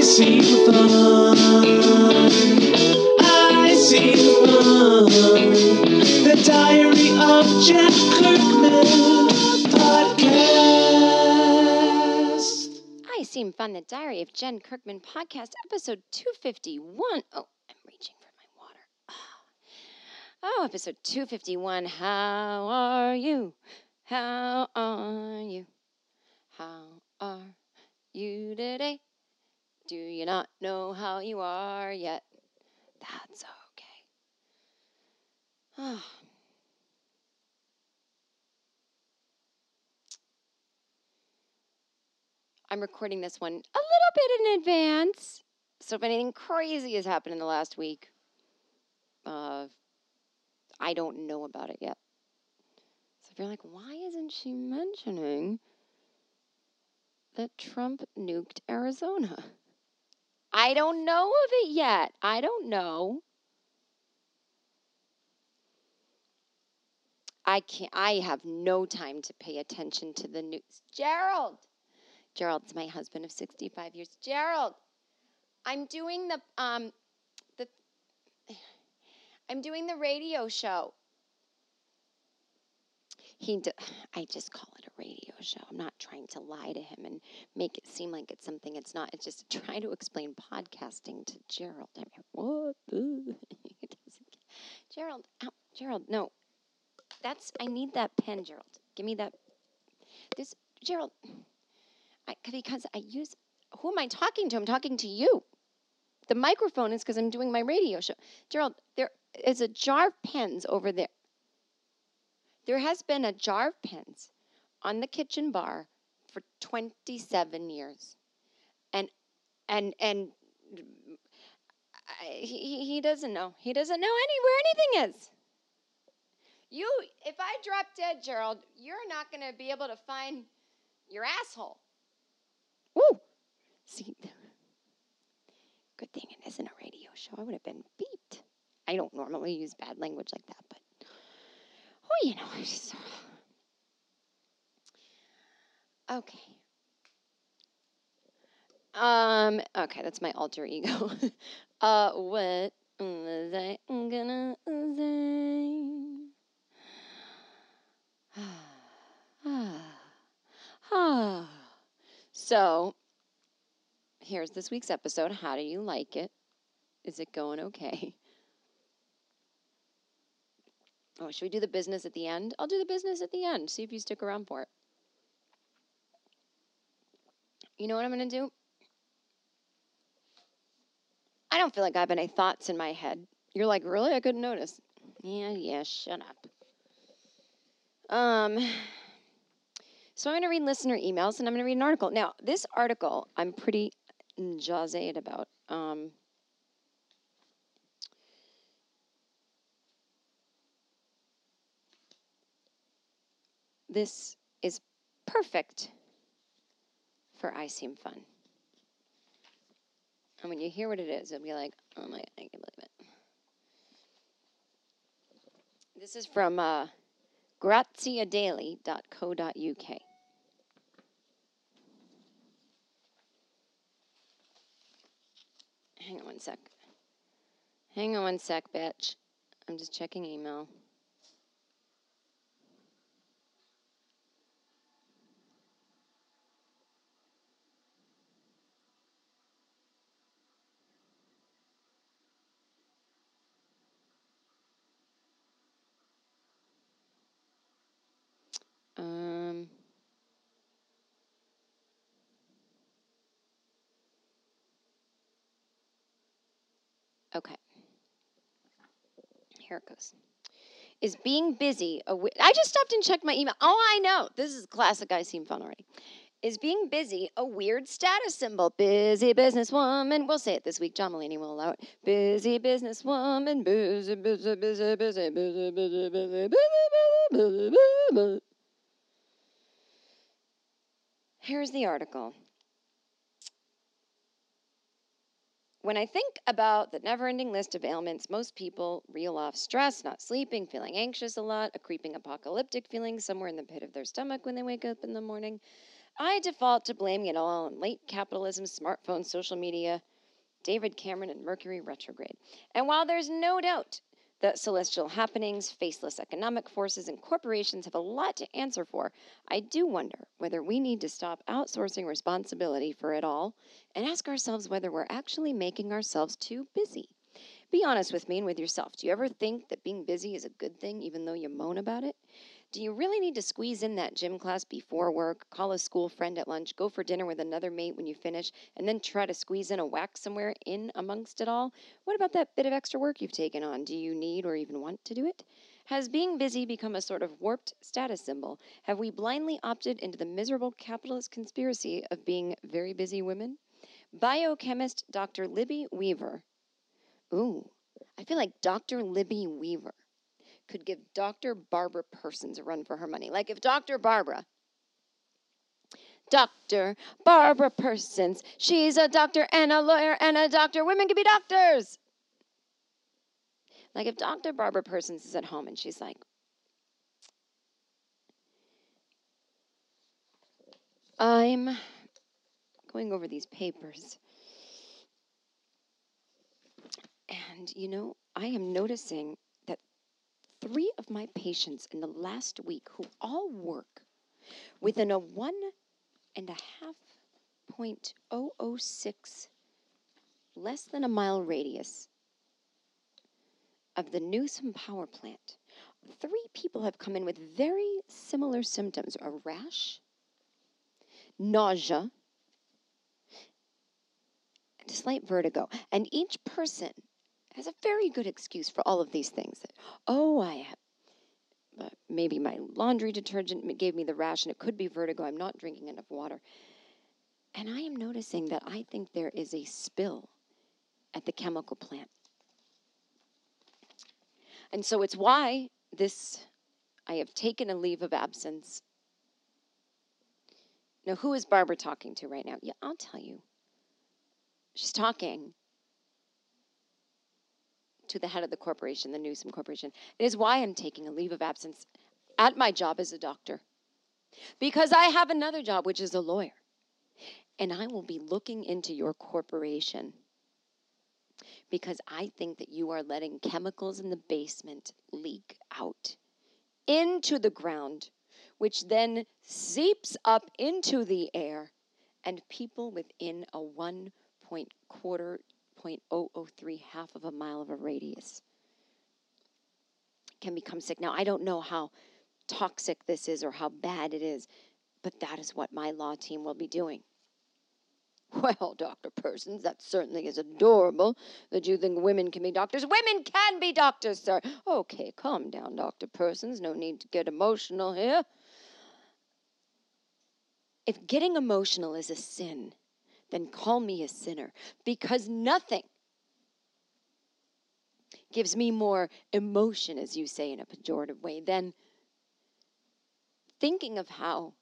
I fun. I fun. The Diary of Kirkman podcast. I seem fun. The Diary of Jen Kirkman podcast, episode 251. Oh, I'm reaching for my water. Ah. Oh, episode 251. How are you? How are you? How are you today? Do you not know how you are yet? That's okay. I'm recording this one a little bit in advance. So if anything crazy has happened in the last week, uh, I don't know about it yet. So if you're like, why isn't she mentioning that Trump nuked Arizona? I don't know of it yet. I don't know. I can't I have no time to pay attention to the news. Gerald. Gerald's my husband of 65 years. Gerald, I'm doing the um the I'm doing the radio show. He d- I just call it a radio show. I'm not trying to lie to him and make it seem like it's something it's not. It's just trying to explain podcasting to Gerald. I mean, what? Gerald, ow, Gerald, no. That's I need that pen, Gerald. Give me that. This Gerald. I, because I use. Who am I talking to? I'm talking to you. The microphone is because I'm doing my radio show. Gerald, there is a jar of pens over there. There has been a jar of pens on the kitchen bar for 27 years. And and and he, he doesn't know. He doesn't know any where anything is. You if I drop dead, Gerald, you're not going to be able to find your asshole. Ooh. See. Good thing it isn't a radio show. I would have been beat. I don't normally use bad language like that, you know, I just Okay. Um, okay, that's my alter ego. uh, what was I gonna say? so, here's this week's episode. How do you like it? Is it going okay? Oh, should we do the business at the end? I'll do the business at the end. See if you stick around for it. You know what I'm going to do? I don't feel like I have any thoughts in my head. You're like, really? I couldn't notice. Yeah, yeah, shut up. Um, so I'm going to read listener emails and I'm going to read an article. Now, this article I'm pretty jazzed about. Um, this is perfect for I Seem Fun. And when you hear what it is, you'll be like, oh my, I can't believe it. This is from uh, graziadaily.co.uk. Hang on one sec. Hang on one sec, bitch. I'm just checking email. Um, okay. Here it goes. Is being busy a wi- I just stopped and checked my email. Oh, I know. This is classic. I seem fun already. Is being busy a weird status symbol? Busy businesswoman. We'll say it this week. John Mulaney will allow it. Busy businesswoman. Busy, busy, busy, busy, busy, busy, busy, busy, busy, busy, busy. Here's the article. When I think about the never ending list of ailments most people reel off stress, not sleeping, feeling anxious a lot, a creeping apocalyptic feeling somewhere in the pit of their stomach when they wake up in the morning, I default to blaming it all on late capitalism, smartphones, social media, David Cameron, and Mercury retrograde. And while there's no doubt that celestial happenings, faceless economic forces, and corporations have a lot to answer for, I do wonder whether we need to stop outsourcing responsibility for it all and ask ourselves whether we're actually making ourselves too busy. Be honest with me and with yourself. Do you ever think that being busy is a good thing, even though you moan about it? Do you really need to squeeze in that gym class before work, call a school friend at lunch, go for dinner with another mate when you finish, and then try to squeeze in a whack somewhere in amongst it all? What about that bit of extra work you've taken on? Do you need or even want to do it? Has being busy become a sort of warped status symbol? Have we blindly opted into the miserable capitalist conspiracy of being very busy women? Biochemist Dr. Libby Weaver. Ooh, I feel like Dr. Libby Weaver could give Dr. Barbara Persons a run for her money. Like if Dr. Barbara, Dr. Barbara Persons, she's a doctor and a lawyer and a doctor. Women can be doctors. Like if Dr. Barbara Persons is at home and she's like, I'm going over these papers. And, you know, I am noticing three of my patients in the last week who all work within a one and a half point oh oh six less than a mile radius of the Newsom power plant. Three people have come in with very similar symptoms a rash, nausea, and slight vertigo. And each person has a very good excuse for all of these things. Oh, I have. Uh, maybe my laundry detergent gave me the rash, and it could be vertigo. I'm not drinking enough water. And I am noticing that I think there is a spill at the chemical plant. And so it's why this, I have taken a leave of absence. Now, who is Barbara talking to right now? Yeah, I'll tell you. She's talking to the head of the corporation, the Newsom Corporation. It is why I'm taking a leave of absence at my job as a doctor. Because I have another job, which is a lawyer. And I will be looking into your corporation because I think that you are letting chemicals in the basement leak out into the ground, which then seeps up into the air, and people within a one point quarter point oh oh three half of a mile of a radius can become sick. Now I don't know how toxic this is or how bad it is, but that is what my law team will be doing. Well, Dr. Persons, that certainly is adorable that you think women can be doctors. Women can be doctors, sir. Okay, calm down, Dr. Persons. No need to get emotional here. If getting emotional is a sin, then call me a sinner because nothing gives me more emotion, as you say in a pejorative way, than thinking of how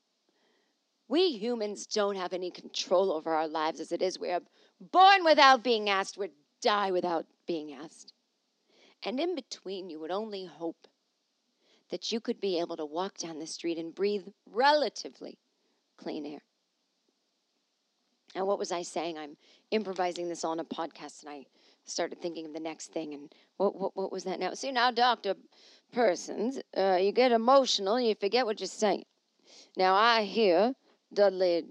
we humans don't have any control over our lives as it is. We are born without being asked, we die without being asked. And in between, you would only hope that you could be able to walk down the street and breathe relatively clean air. And what was I saying? I'm improvising this on a podcast, and I started thinking of the next thing. And what what, what was that now? See now, Doctor Persons, uh, you get emotional, you forget what you're saying. Now I hear Dudley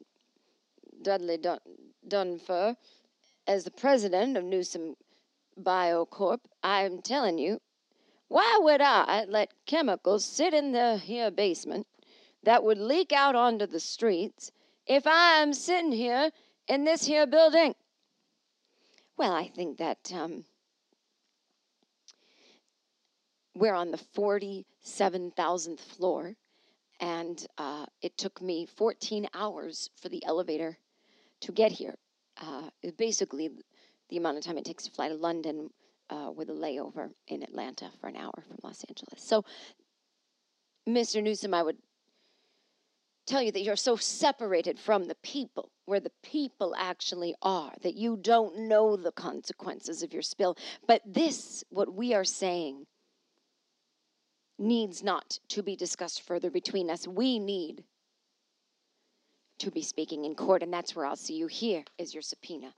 Dudley Dun, Dunfer as the president of Newsom Biocorp. I'm telling you, why would I let chemicals sit in the here basement that would leak out onto the streets if I'm sitting here in this here building? Well, I think that um, we're on the 47,000th floor, and uh, it took me 14 hours for the elevator to get here. Uh, basically, the amount of time it takes to fly to London uh, with a layover in Atlanta for an hour from Los Angeles. So, Mr. Newsom, I would tell you that you're so separated from the people, where the people actually are, that you don't know the consequences of your spill. But this, what we are saying, needs not to be discussed further between us. We need to be speaking in court, and that's where I'll see you. Here is your subpoena.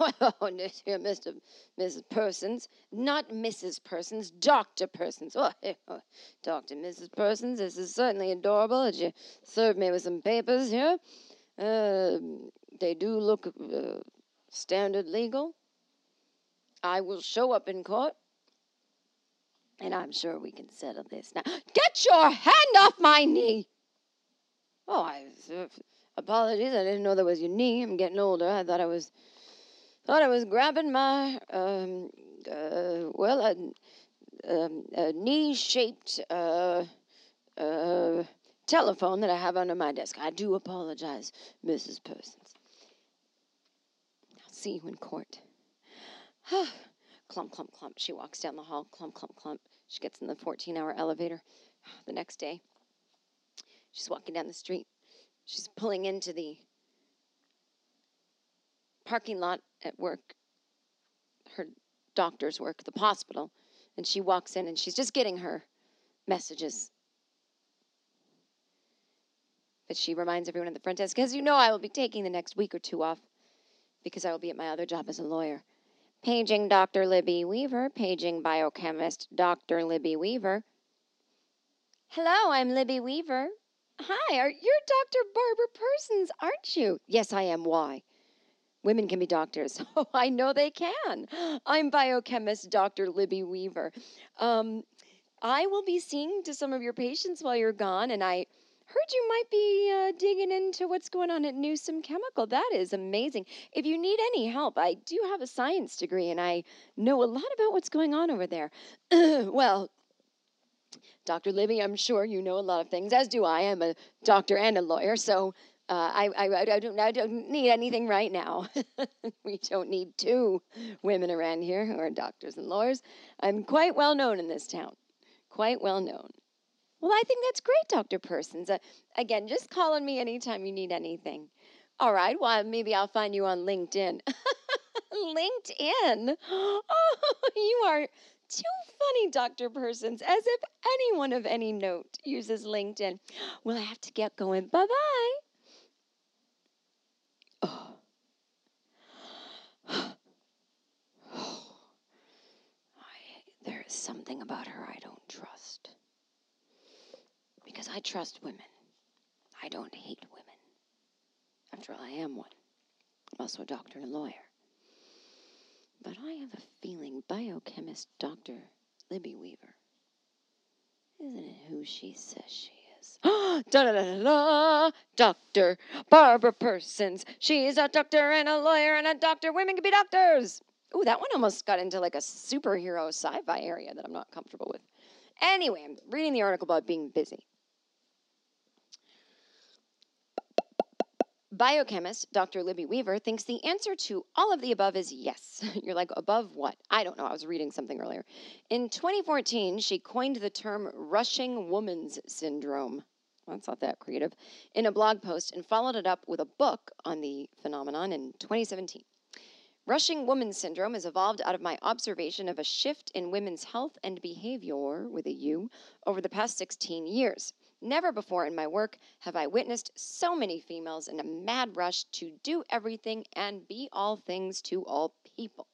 Oh, here, Mr. Mrs. Persons, not Mrs. Persons, Dr. Persons. Oh, oh, Dr. Mrs. Persons, this is certainly adorable that you served me with some papers here. Uh, they do look uh, standard legal. I will show up in court, and I'm sure we can settle this now. Get your hand off my knee! Oh, I uh, apologies. I didn't know that was your knee. I'm getting older. I thought I was thought I was grabbing my um, uh, well a, um, a knee-shaped uh, uh, telephone that I have under my desk. I do apologize, Mrs. Persons. I'll see you in court. clump, clump, clump. She walks down the hall. Clump, clump, clump. She gets in the 14-hour elevator. The next day, she's walking down the street. She's pulling into the parking lot at work, her doctor's work, the hospital, and she walks in and she's just getting her messages. But she reminds everyone at the front desk, because you know I will be taking the next week or two off because I will be at my other job as a lawyer. Paging Dr. Libby Weaver, paging biochemist Dr. Libby Weaver. Hello, I'm Libby Weaver. Hi, are you're Dr. Barbara Persons, aren't you? Yes, I am. Why? Women can be doctors. Oh, I know they can. I'm biochemist Dr. Libby Weaver. Um, I will be seeing to some of your patients while you're gone, and I heard you might be uh, digging into what's going on at Newsom Chemical. That is amazing. If you need any help, I do have a science degree, and I know a lot about what's going on over there. well, Dr. Libby, I'm sure you know a lot of things, as do I. I'm a doctor and a lawyer, so uh, I, I, I, don't, I don't need anything right now. we don't need two women around here who are doctors and lawyers. I'm quite well known in this town. Quite well known. Well, I think that's great, Dr. Persons. Uh, again, just call on me anytime you need anything. All right, well, maybe I'll find you on LinkedIn. LinkedIn? Oh, you are too funny, Dr. Persons, as if anyone of any note uses LinkedIn. Well, I have to get going. Bye bye. Oh. Something about her I don't trust. Because I trust women. I don't hate women. After all, I am one. I'm also a doctor and a lawyer. But I have a feeling biochemist Dr. Libby Weaver isn't it who she says she is? da da da da Dr. Barbara Persons. She's a doctor and a lawyer and a doctor. Women can be doctors. Ooh, that one almost got into like a superhero sci fi area that I'm not comfortable with. Anyway, I'm reading the article about being busy. Biochemist Dr. Libby Weaver thinks the answer to all of the above is yes. You're like, above what? I don't know. I was reading something earlier. In 2014, she coined the term rushing woman's syndrome. That's not that creative. In a blog post and followed it up with a book on the phenomenon in 2017. Rushing woman syndrome has evolved out of my observation of a shift in women's health and behavior, with a U, over the past 16 years. Never before in my work have I witnessed so many females in a mad rush to do everything and be all things to all people.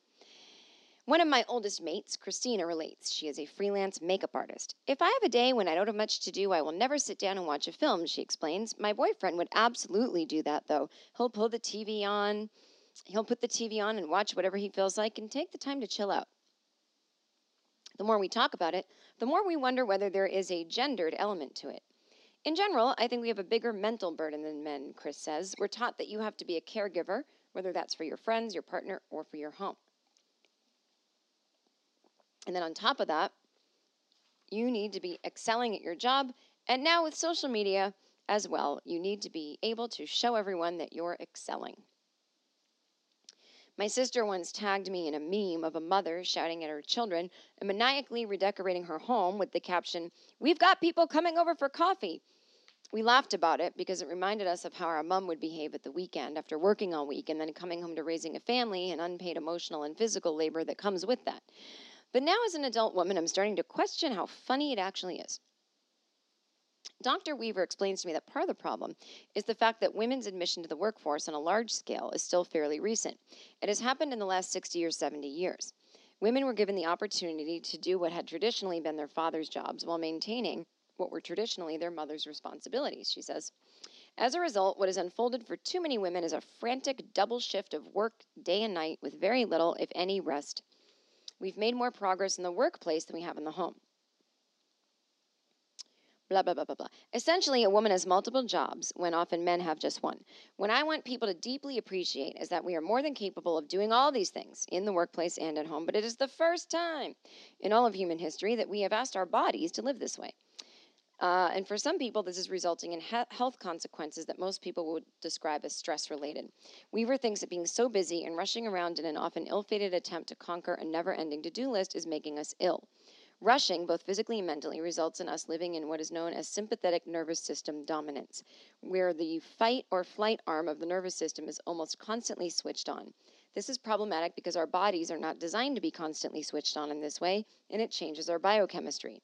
One of my oldest mates, Christina, relates. She is a freelance makeup artist. If I have a day when I don't have much to do, I will never sit down and watch a film, she explains. My boyfriend would absolutely do that, though. He'll pull the TV on, he'll put the TV on and watch whatever he feels like and take the time to chill out. The more we talk about it, the more we wonder whether there is a gendered element to it. In general, I think we have a bigger mental burden than men, Chris says. We're taught that you have to be a caregiver, whether that's for your friends, your partner, or for your home. And then on top of that, you need to be excelling at your job. And now with social media as well, you need to be able to show everyone that you're excelling. My sister once tagged me in a meme of a mother shouting at her children and maniacally redecorating her home with the caption, We've got people coming over for coffee. We laughed about it because it reminded us of how our mom would behave at the weekend after working all week and then coming home to raising a family and unpaid emotional and physical labor that comes with that. But now, as an adult woman, I'm starting to question how funny it actually is. Dr. Weaver explains to me that part of the problem is the fact that women's admission to the workforce on a large scale is still fairly recent. It has happened in the last 60 or 70 years. Women were given the opportunity to do what had traditionally been their father's jobs while maintaining what were traditionally their mother's responsibilities, she says. As a result, what has unfolded for too many women is a frantic double shift of work day and night with very little, if any, rest. We've made more progress in the workplace than we have in the home blah, blah, blah, blah, blah. Essentially, a woman has multiple jobs when often men have just one. What I want people to deeply appreciate is that we are more than capable of doing all these things in the workplace and at home, but it is the first time in all of human history that we have asked our bodies to live this way. Uh, and for some people, this is resulting in he- health consequences that most people would describe as stress related. Weaver thinks that being so busy and rushing around in an often ill fated attempt to conquer a never ending to do list is making us ill. Rushing, both physically and mentally, results in us living in what is known as sympathetic nervous system dominance, where the fight or flight arm of the nervous system is almost constantly switched on. This is problematic because our bodies are not designed to be constantly switched on in this way, and it changes our biochemistry.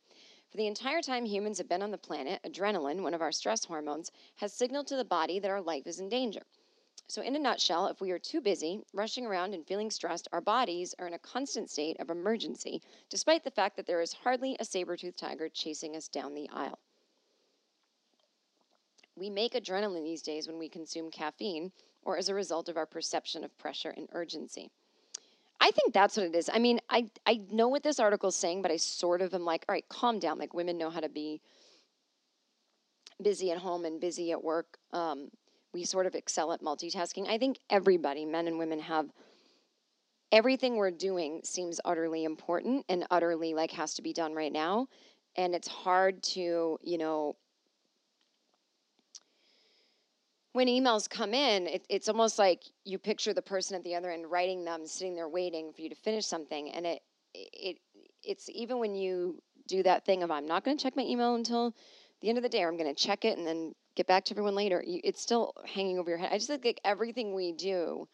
For the entire time humans have been on the planet, adrenaline, one of our stress hormones, has signaled to the body that our life is in danger. So, in a nutshell, if we are too busy, rushing around, and feeling stressed, our bodies are in a constant state of emergency, despite the fact that there is hardly a saber toothed tiger chasing us down the aisle. We make adrenaline these days when we consume caffeine or as a result of our perception of pressure and urgency. I think that's what it is. I mean, I, I know what this article is saying, but I sort of am like, all right, calm down. Like, women know how to be busy at home and busy at work. Um, we sort of excel at multitasking. I think everybody, men and women, have everything we're doing seems utterly important and utterly like has to be done right now. And it's hard to, you know, when emails come in, it, it's almost like you picture the person at the other end writing them, sitting there waiting for you to finish something. And it, it, it's even when you do that thing of I'm not going to check my email until the end of the day, or I'm going to check it and then get back to everyone later. You, it's still hanging over your head. I just think like everything we do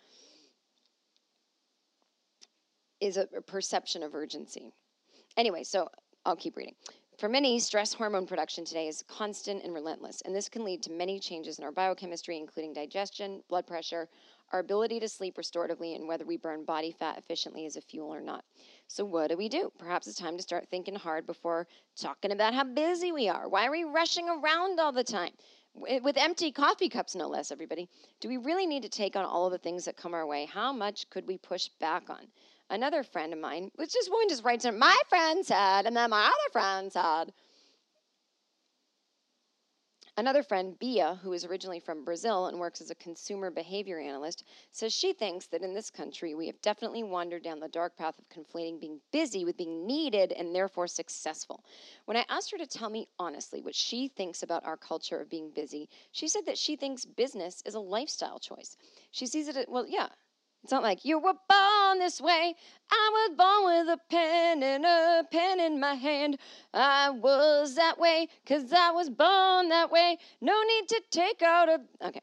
is a, a perception of urgency. Anyway, so I'll keep reading. For many, stress hormone production today is constant and relentless, and this can lead to many changes in our biochemistry, including digestion, blood pressure, our ability to sleep restoratively, and whether we burn body fat efficiently as a fuel or not. So, what do we do? Perhaps it's time to start thinking hard before talking about how busy we are. Why are we rushing around all the time? With empty coffee cups, no less, everybody. Do we really need to take on all of the things that come our way? How much could we push back on? Another friend of mine, which this woman just writes in, my friend said, and then my other friend said. Another friend, Bia, who is originally from Brazil and works as a consumer behavior analyst, says she thinks that in this country we have definitely wandered down the dark path of conflating being busy with being needed and therefore successful. When I asked her to tell me honestly what she thinks about our culture of being busy, she said that she thinks business is a lifestyle choice. She sees it, as, well, yeah, it's not like you were born this way. I was born with a pen and a pen in my hand. I was that way because I was born that way. No need to take out a. Okay.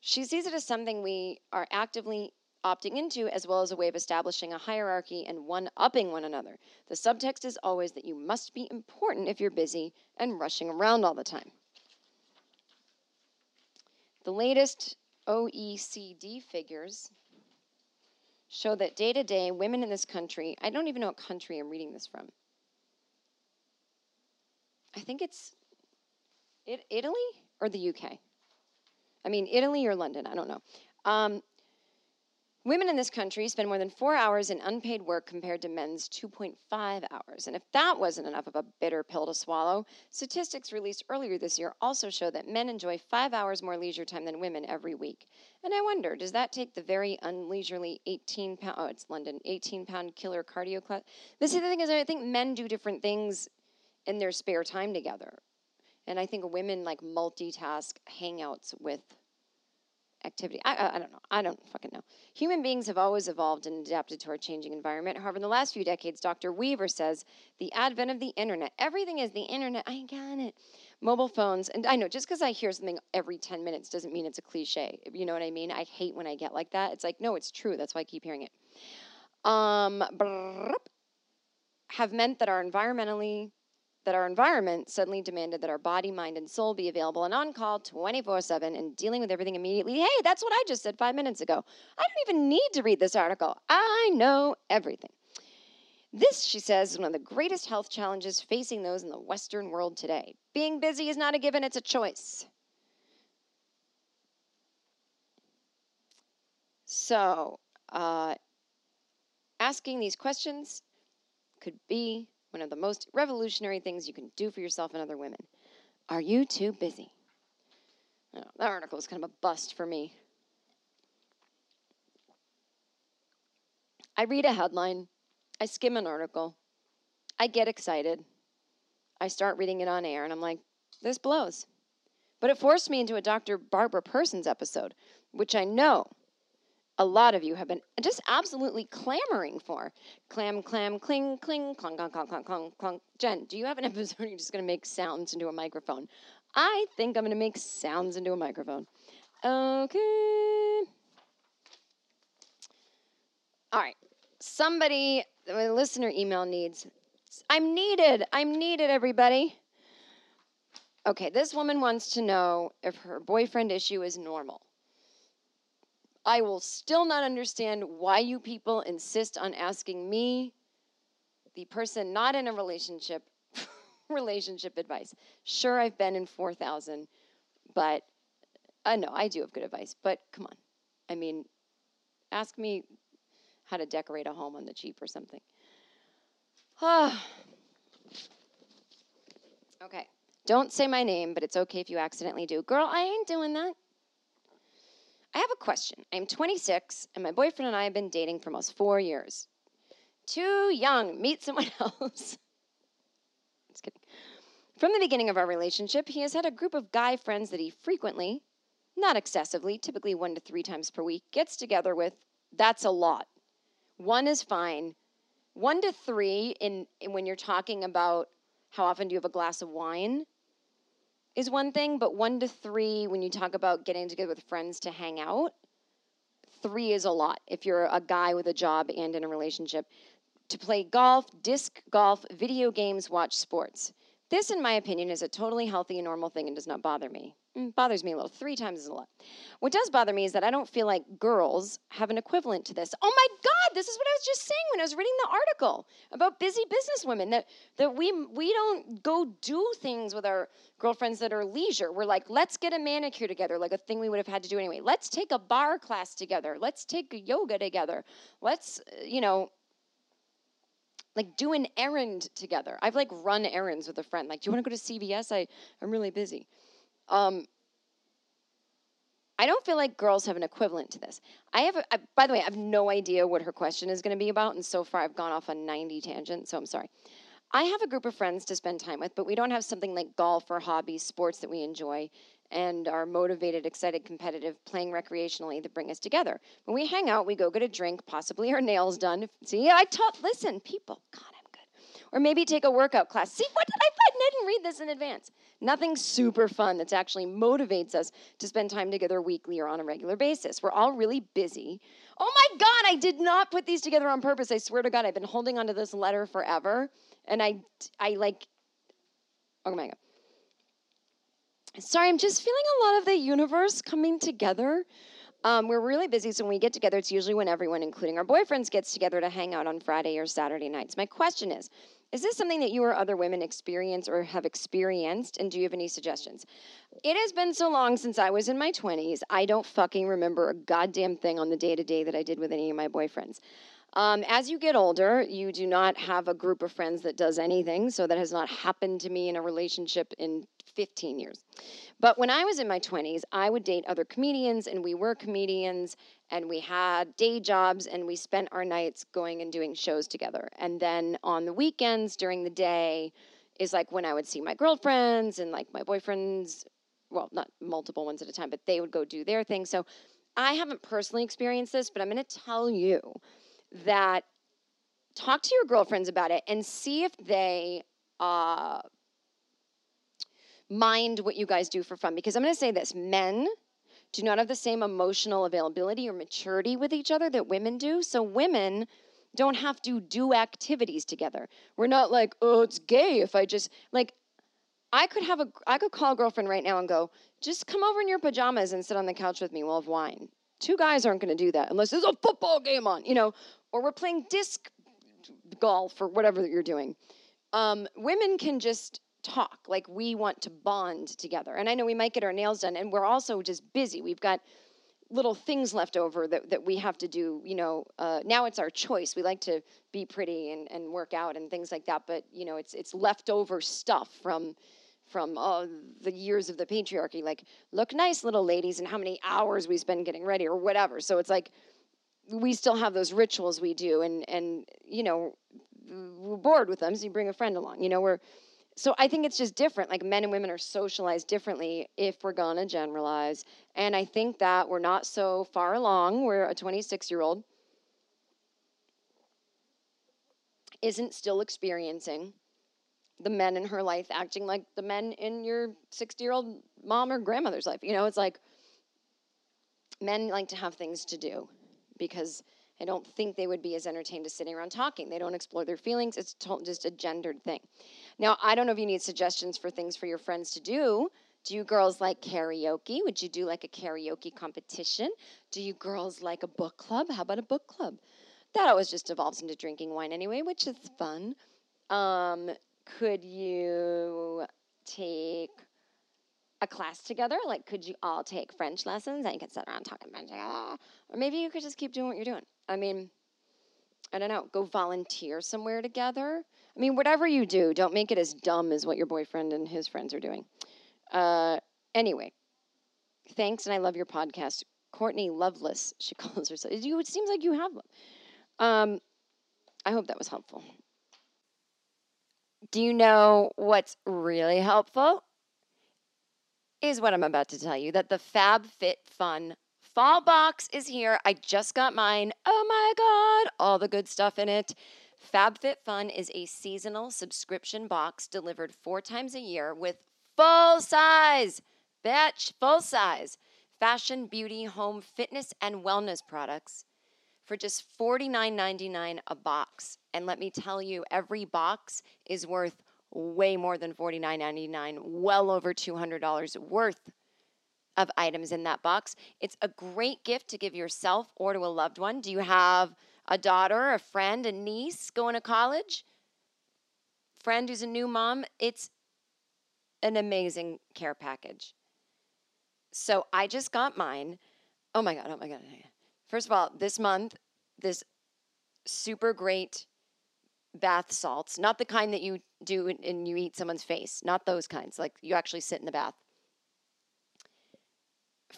She sees it as something we are actively opting into, as well as a way of establishing a hierarchy and one upping one another. The subtext is always that you must be important if you're busy and rushing around all the time. The latest OECD figures show that day to day, women in this country, I don't even know what country I'm reading this from. I think it's it, Italy or the UK. I mean, Italy or London, I don't know. Um, women in this country spend more than four hours in unpaid work compared to men's 2.5 hours. And if that wasn't enough of a bitter pill to swallow, statistics released earlier this year also show that men enjoy five hours more leisure time than women every week. And I wonder, does that take the very unleisurely 18 pound, oh, it's London, 18 pound killer cardio class? But see, the thing is, I think men do different things in their spare time together. And I think women like multitask hangouts with activity. I, I, don't know. I don't fucking know. Human beings have always evolved and adapted to our changing environment. However, in the last few decades, Dr. Weaver says the advent of the internet, everything is the internet. I got it. Mobile phones, and I know just because I hear something every 10 minutes doesn't mean it's a cliche. You know what I mean? I hate when I get like that. It's like, no, it's true. That's why I keep hearing it. Um, have meant that our environmentally that our environment suddenly demanded that our body, mind, and soul be available and on call 24 7 and dealing with everything immediately. Hey, that's what I just said five minutes ago. I don't even need to read this article. I know everything. This, she says, is one of the greatest health challenges facing those in the Western world today. Being busy is not a given, it's a choice. So, uh, asking these questions could be one of the most revolutionary things you can do for yourself and other women. Are you too busy? Oh, that article is kind of a bust for me. I read a headline, I skim an article, I get excited, I start reading it on air, and I'm like, this blows. But it forced me into a Dr. Barbara Persons episode, which I know a lot of you have been just absolutely clamoring for. Clam, clam, cling, cling, clunk, clunk, clunk, clunk, clunk, clunk. Jen, do you have an episode where you're just going to make sounds into a microphone? I think I'm going to make sounds into a microphone. Okay. All right. Somebody, a listener email needs. I'm needed. I'm needed, everybody. Okay, this woman wants to know if her boyfriend issue is normal. I will still not understand why you people insist on asking me, the person not in a relationship, relationship advice. Sure, I've been in 4,000, but uh, no, I do have good advice. But come on. I mean, ask me how to decorate a home on the cheap or something. Okay. Don't say my name, but it's okay if you accidentally do. Girl, I ain't doing that. I have a question. I'm 26, and my boyfriend and I have been dating for almost four years. Too young. Meet someone else. Just kidding. From the beginning of our relationship, he has had a group of guy friends that he frequently, not excessively, typically one to three times per week, gets together with. That's a lot. One is fine. One to three, in, in when you're talking about how often do you have a glass of wine, is one thing, but one to three, when you talk about getting together with friends to hang out, three is a lot if you're a guy with a job and in a relationship. To play golf, disc golf, video games, watch sports. This, in my opinion, is a totally healthy and normal thing and does not bother me. Mm, bothers me a little. Three times is a lot. What does bother me is that I don't feel like girls have an equivalent to this. Oh my God, this is what I was just saying when I was reading the article about busy businesswomen. That that we we don't go do things with our girlfriends that are leisure. We're like, let's get a manicure together, like a thing we would have had to do anyway. Let's take a barre class together. Let's take yoga together. Let's uh, you know like do an errand together. I've like run errands with a friend. Like, do you want to go to CVS? I I'm really busy. Um, I don't feel like girls have an equivalent to this. I have, a, I, by the way, I have no idea what her question is going to be about, and so far I've gone off on 90 tangents, so I'm sorry. I have a group of friends to spend time with, but we don't have something like golf or hobbies, sports that we enjoy and are motivated, excited, competitive, playing recreationally that bring us together. When we hang out, we go get a drink, possibly our nails done. See, I taught, listen, people, God, I'm good. Or maybe take a workout class. See, what did I, find? I didn't read this in advance. Nothing super fun that's actually motivates us to spend time together weekly or on a regular basis. We're all really busy. Oh my God, I did not put these together on purpose. I swear to God, I've been holding onto this letter forever. And I, I like, oh my God. Sorry, I'm just feeling a lot of the universe coming together. Um, we're really busy, so when we get together, it's usually when everyone, including our boyfriends, gets together to hang out on Friday or Saturday nights. My question is Is this something that you or other women experience or have experienced, and do you have any suggestions? It has been so long since I was in my 20s, I don't fucking remember a goddamn thing on the day to day that I did with any of my boyfriends. Um, as you get older, you do not have a group of friends that does anything. So that has not happened to me in a relationship in 15 years. But when I was in my 20s, I would date other comedians, and we were comedians, and we had day jobs, and we spent our nights going and doing shows together. And then on the weekends during the day is like when I would see my girlfriends and like my boyfriends, well, not multiple ones at a time, but they would go do their thing. So I haven't personally experienced this, but I'm going to tell you that talk to your girlfriends about it and see if they uh, mind what you guys do for fun. Because I'm going to say this men do not have the same emotional availability or maturity with each other that women do. So women don't have to do activities together. We're not like, oh, it's gay if I just like I could have a I could call a girlfriend right now and go, just come over in your pajamas and sit on the couch with me. We'll have wine. Two guys aren't going to do that unless there's a football game on, you know, or we're playing disc golf or whatever that you're doing. Um, women can just talk like we want to bond together. And I know we might get our nails done, and we're also just busy. We've got little things left over that, that we have to do you know uh, now it's our choice we like to be pretty and, and work out and things like that but you know it's it's leftover stuff from from uh, the years of the patriarchy like look nice little ladies and how many hours we spend getting ready or whatever so it's like we still have those rituals we do and and you know we're bored with them so you bring a friend along you know we're so i think it's just different like men and women are socialized differently if we're gonna generalize and i think that we're not so far along where a 26 year old isn't still experiencing the men in her life acting like the men in your 60 year old mom or grandmother's life you know it's like men like to have things to do because I don't think they would be as entertained as sitting around talking. They don't explore their feelings. It's just a gendered thing. Now, I don't know if you need suggestions for things for your friends to do. Do you girls like karaoke? Would you do like a karaoke competition? Do you girls like a book club? How about a book club? That always just evolves into drinking wine anyway, which is fun. Um, could you take a class together? Like, could you all take French lessons and you could sit around talking French together? Or maybe you could just keep doing what you're doing. I mean, I don't know, go volunteer somewhere together. I mean, whatever you do, don't make it as dumb as what your boyfriend and his friends are doing. Uh, anyway, thanks, and I love your podcast. Courtney Loveless, she calls herself. You, it seems like you have one. Um, I hope that was helpful. Do you know what's really helpful? Is what I'm about to tell you that the FabFitFun fall box is here. I just got mine. Oh my God, all the good stuff in it. FabFitFun is a seasonal subscription box delivered four times a year with full size, batch, full size fashion, beauty, home, fitness, and wellness products for just $49.99 a box. And let me tell you, every box is worth way more than $49.99, well over $200 worth of items in that box. It's a great gift to give yourself or to a loved one. Do you have a daughter, a friend, a niece going to college? Friend who's a new mom? It's an amazing care package. So I just got mine. Oh my God, oh my God. Oh First of all, this month, this super great bath salts, not the kind that you do and you eat someone's face, not those kinds. Like you actually sit in the bath.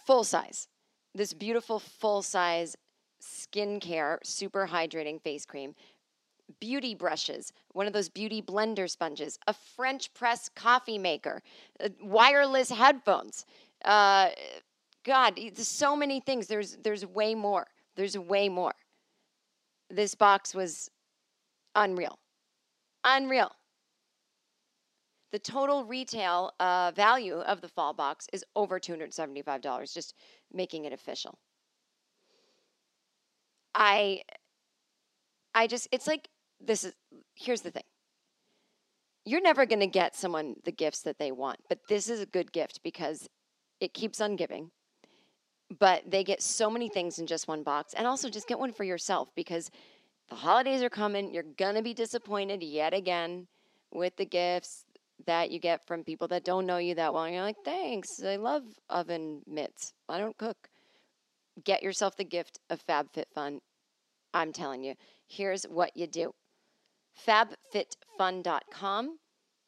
full size. This beautiful full size skincare super hydrating face cream, beauty brushes, one of those beauty blender sponges, a French press coffee maker, uh, wireless headphones. Uh, God, there's so many things. There's there's way more. There's way more. This box was unreal, unreal. The total retail uh, value of the fall box is over $275, just making it official. I I just it's like this is here's the thing. You're never going to get someone the gifts that they want, but this is a good gift because it keeps on giving. But they get so many things in just one box and also just get one for yourself because the holidays are coming. You're going to be disappointed yet again with the gifts that you get from people that don't know you that well. And you're like, thanks. I love oven mitts. I don't cook. Get yourself the gift of FabFitFun. I'm telling you, here's what you do fabfitfun.com,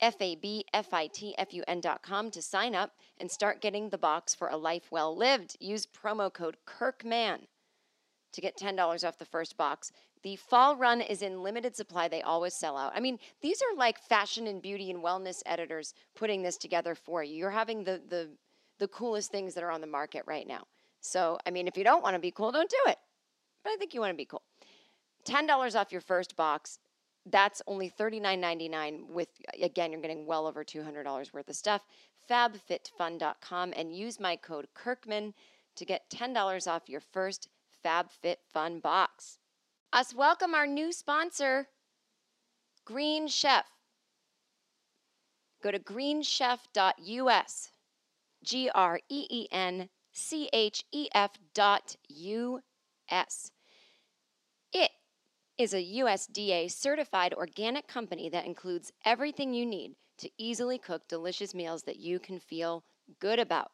F A B F I T F U N.com to sign up and start getting the box for a life well lived. Use promo code KIRKMAN to get $10 off the first box. The fall run is in limited supply. They always sell out. I mean, these are like fashion and beauty and wellness editors putting this together for you. You're having the the the coolest things that are on the market right now. So, I mean, if you don't want to be cool, don't do it. But I think you want to be cool. $10 off your first box. That's only $39.99 with again, you're getting well over $200 worth of stuff. fabfitfun.com and use my code Kirkman to get $10 off your first FabFitFun box. Us welcome our new sponsor, Green Chef. Go to greenchef.us. G R E E N C H E F dot U S. It is a USDA certified organic company that includes everything you need to easily cook delicious meals that you can feel good about.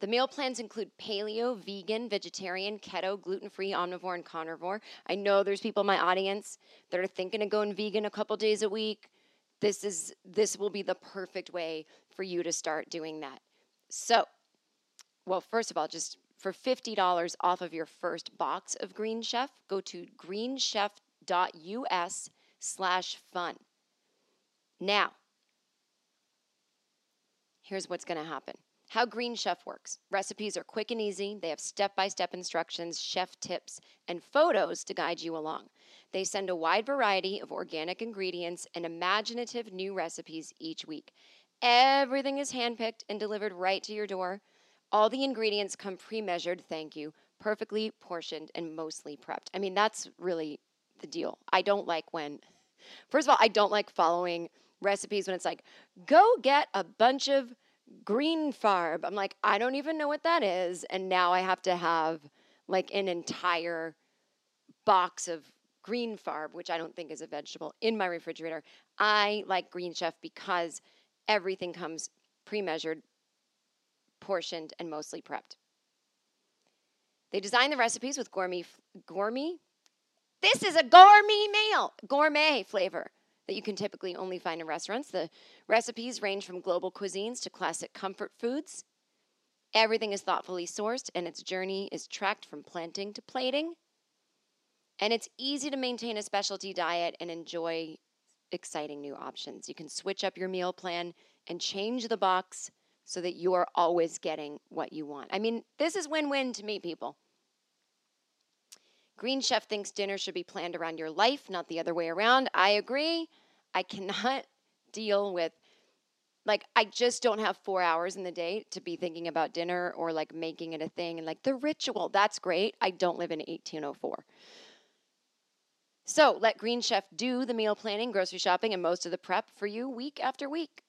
The meal plans include paleo, vegan, vegetarian, keto, gluten free, omnivore, and carnivore. I know there's people in my audience that are thinking of going vegan a couple days a week. This is this will be the perfect way for you to start doing that. So, well, first of all, just for $50 off of your first box of Green Chef, go to greenchef.us slash fun. Now, here's what's going to happen. How Green Chef works. Recipes are quick and easy. They have step by step instructions, chef tips, and photos to guide you along. They send a wide variety of organic ingredients and imaginative new recipes each week. Everything is handpicked and delivered right to your door. All the ingredients come pre measured, thank you, perfectly portioned and mostly prepped. I mean, that's really the deal. I don't like when, first of all, I don't like following recipes when it's like, go get a bunch of green farb. I'm like, I don't even know what that is. And now I have to have like an entire box of green farb, which I don't think is a vegetable, in my refrigerator. I like Green Chef because everything comes pre measured, portioned, and mostly prepped. They design the recipes with gourmet, gourmet. This is a gourmet meal, gourmet flavor that you can typically only find in restaurants. The recipes range from global cuisines to classic comfort foods. Everything is thoughtfully sourced, and its journey is tracked from planting to plating. And it's easy to maintain a specialty diet and enjoy exciting new options. You can switch up your meal plan and change the box so that you are always getting what you want. I mean, this is win win to me, people. Green Chef thinks dinner should be planned around your life, not the other way around. I agree. I cannot deal with, like, I just don't have four hours in the day to be thinking about dinner or like making it a thing. And like the ritual, that's great. I don't live in 1804. So let Green Chef do the meal planning, grocery shopping, and most of the prep for you week after week.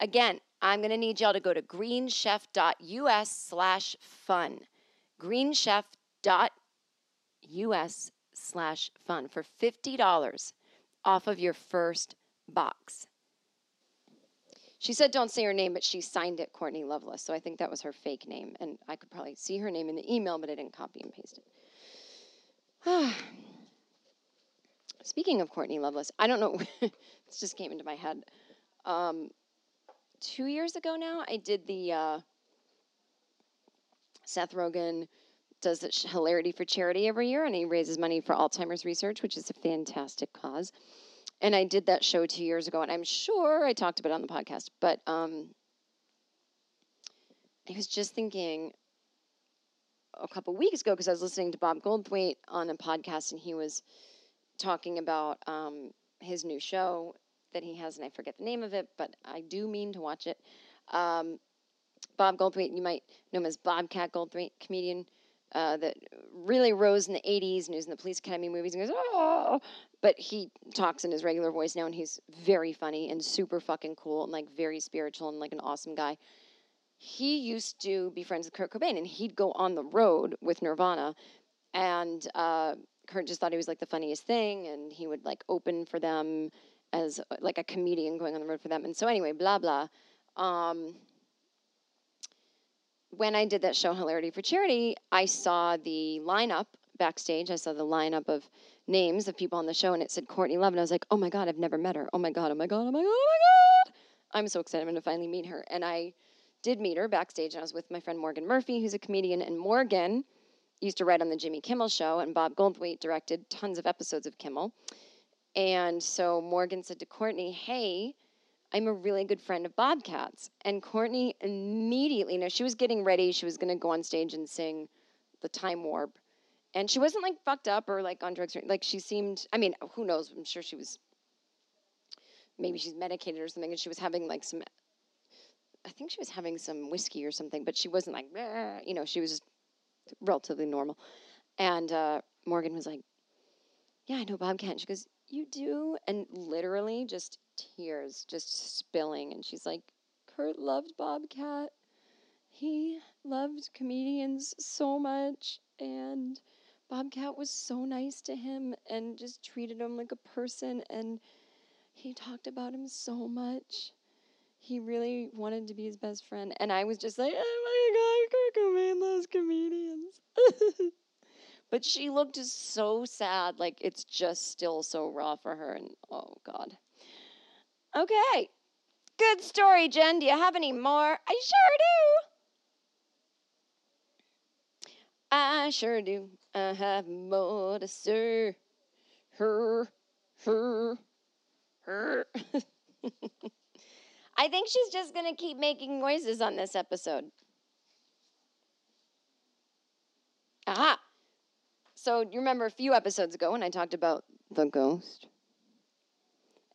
Again, I'm going to need y'all to go to greenchef.us slash fun. greenchef.us slash fun for $50 off of your first box. She said don't say her name, but she signed it Courtney Loveless, so I think that was her fake name. And I could probably see her name in the email, but I didn't copy and paste it. Speaking of Courtney Loveless, I don't know, this just came into my head. Um, two years ago now, I did the uh, Seth Rogen does the hilarity for charity every year, and he raises money for Alzheimer's research, which is a fantastic cause. And I did that show two years ago, and I'm sure I talked about it on the podcast, but um, I was just thinking a couple weeks ago because I was listening to Bob Goldthwait on a podcast, and he was talking about um, his new show that he has, and I forget the name of it, but I do mean to watch it. Um, Bob Goldthwait, you might know him as Bobcat Goldthwait, comedian uh, that really rose in the 80s and was in the Police Academy movies and goes, oh, but he talks in his regular voice now and he's very funny and super fucking cool and like very spiritual and like an awesome guy. He used to be friends with Kurt Cobain and he'd go on the road with Nirvana and uh, Kurt just thought he was like the funniest thing and he would like open for them as like a comedian going on the road for them. And so anyway, blah blah. Um, when I did that show Hilarity for Charity, I saw the lineup backstage. I saw the lineup of names of people on the show, and it said Courtney Love, and I was like, "Oh my god, I've never met her. Oh my god, oh my god, oh my god, oh my god!" I'm so excited. I'm going to finally meet her, and I did meet her backstage. And I was with my friend Morgan Murphy, who's a comedian, and Morgan used to write on the Jimmy Kimmel Show, and Bob Goldthwait directed tons of episodes of Kimmel. And so Morgan said to Courtney, "Hey." I'm a really good friend of Bobcats. And Courtney immediately, no, she was getting ready. She was going to go on stage and sing the Time Warp. And she wasn't like fucked up or like on drugs. Or, like she seemed, I mean, who knows? I'm sure she was, maybe she's medicated or something. And she was having like some, I think she was having some whiskey or something, but she wasn't like, you know, she was relatively normal. And uh, Morgan was like, yeah, I know Bobcat. And she goes, you do? And literally just tears just spilling. And she's like, Kurt loved Bobcat. He loved comedians so much. And Bobcat was so nice to him and just treated him like a person. And he talked about him so much. He really wanted to be his best friend. And I was just like, oh my God, Kurt Cobain loves comedians. but she looked so sad. Like it's just still so raw for her. And oh God. Okay. Good story, Jen. Do you have any more? I sure do. I sure do. I have more to say. Her, her, her. I think she's just going to keep making noises on this episode. Aha. So, you remember a few episodes ago when I talked about the ghost?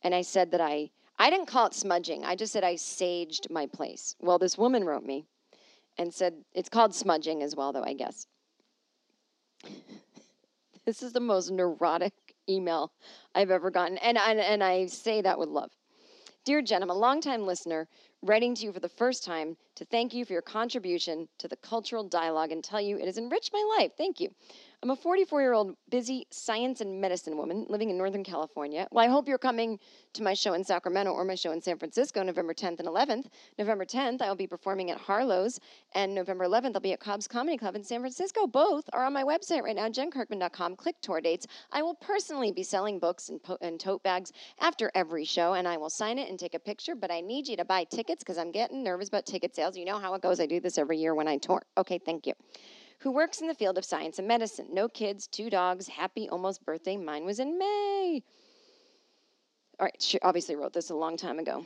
And I said that I I didn't call it smudging. I just said I saged my place. Well, this woman wrote me and said it's called smudging as well, though, I guess. this is the most neurotic email I've ever gotten. And, and, and I say that with love. Dear Jen, I'm a longtime listener writing to you for the first time to thank you for your contribution to the cultural dialogue and tell you it has enriched my life. Thank you. I'm a 44 year old busy science and medicine woman living in Northern California. Well, I hope you're coming to my show in Sacramento or my show in San Francisco November 10th and 11th. November 10th, I will be performing at Harlow's, and November 11th, I'll be at Cobb's Comedy Club in San Francisco. Both are on my website right now, jenkirkman.com. Click tour dates. I will personally be selling books and, po- and tote bags after every show, and I will sign it and take a picture. But I need you to buy tickets because I'm getting nervous about ticket sales. You know how it goes. I do this every year when I tour. Okay, thank you who works in the field of science and medicine. No kids, two dogs, happy almost birthday. Mine was in May. All right, she obviously wrote this a long time ago.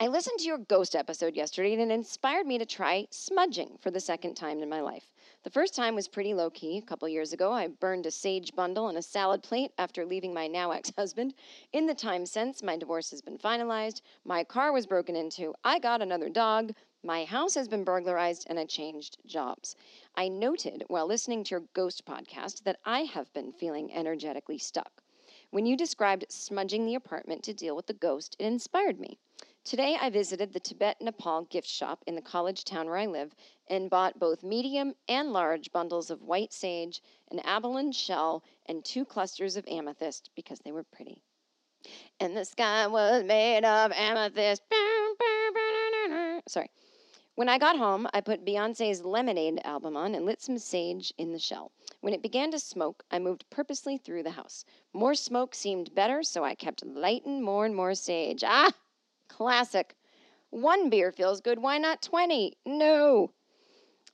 I listened to your ghost episode yesterday and it inspired me to try smudging for the second time in my life. The first time was pretty low key. A couple years ago, I burned a sage bundle and a salad plate after leaving my now ex husband. In the time since, my divorce has been finalized, my car was broken into, I got another dog, my house has been burglarized and I changed jobs. I noted while listening to your ghost podcast that I have been feeling energetically stuck. When you described smudging the apartment to deal with the ghost, it inspired me. Today, I visited the Tibet Nepal gift shop in the college town where I live and bought both medium and large bundles of white sage, an abalone shell, and two clusters of amethyst because they were pretty. And the sky was made of amethyst. Sorry. When I got home, I put Beyonce's Lemonade album on and lit some sage in the shell. When it began to smoke, I moved purposely through the house. More smoke seemed better, so I kept lighting more and more sage. Ah, classic. One beer feels good, why not 20? No.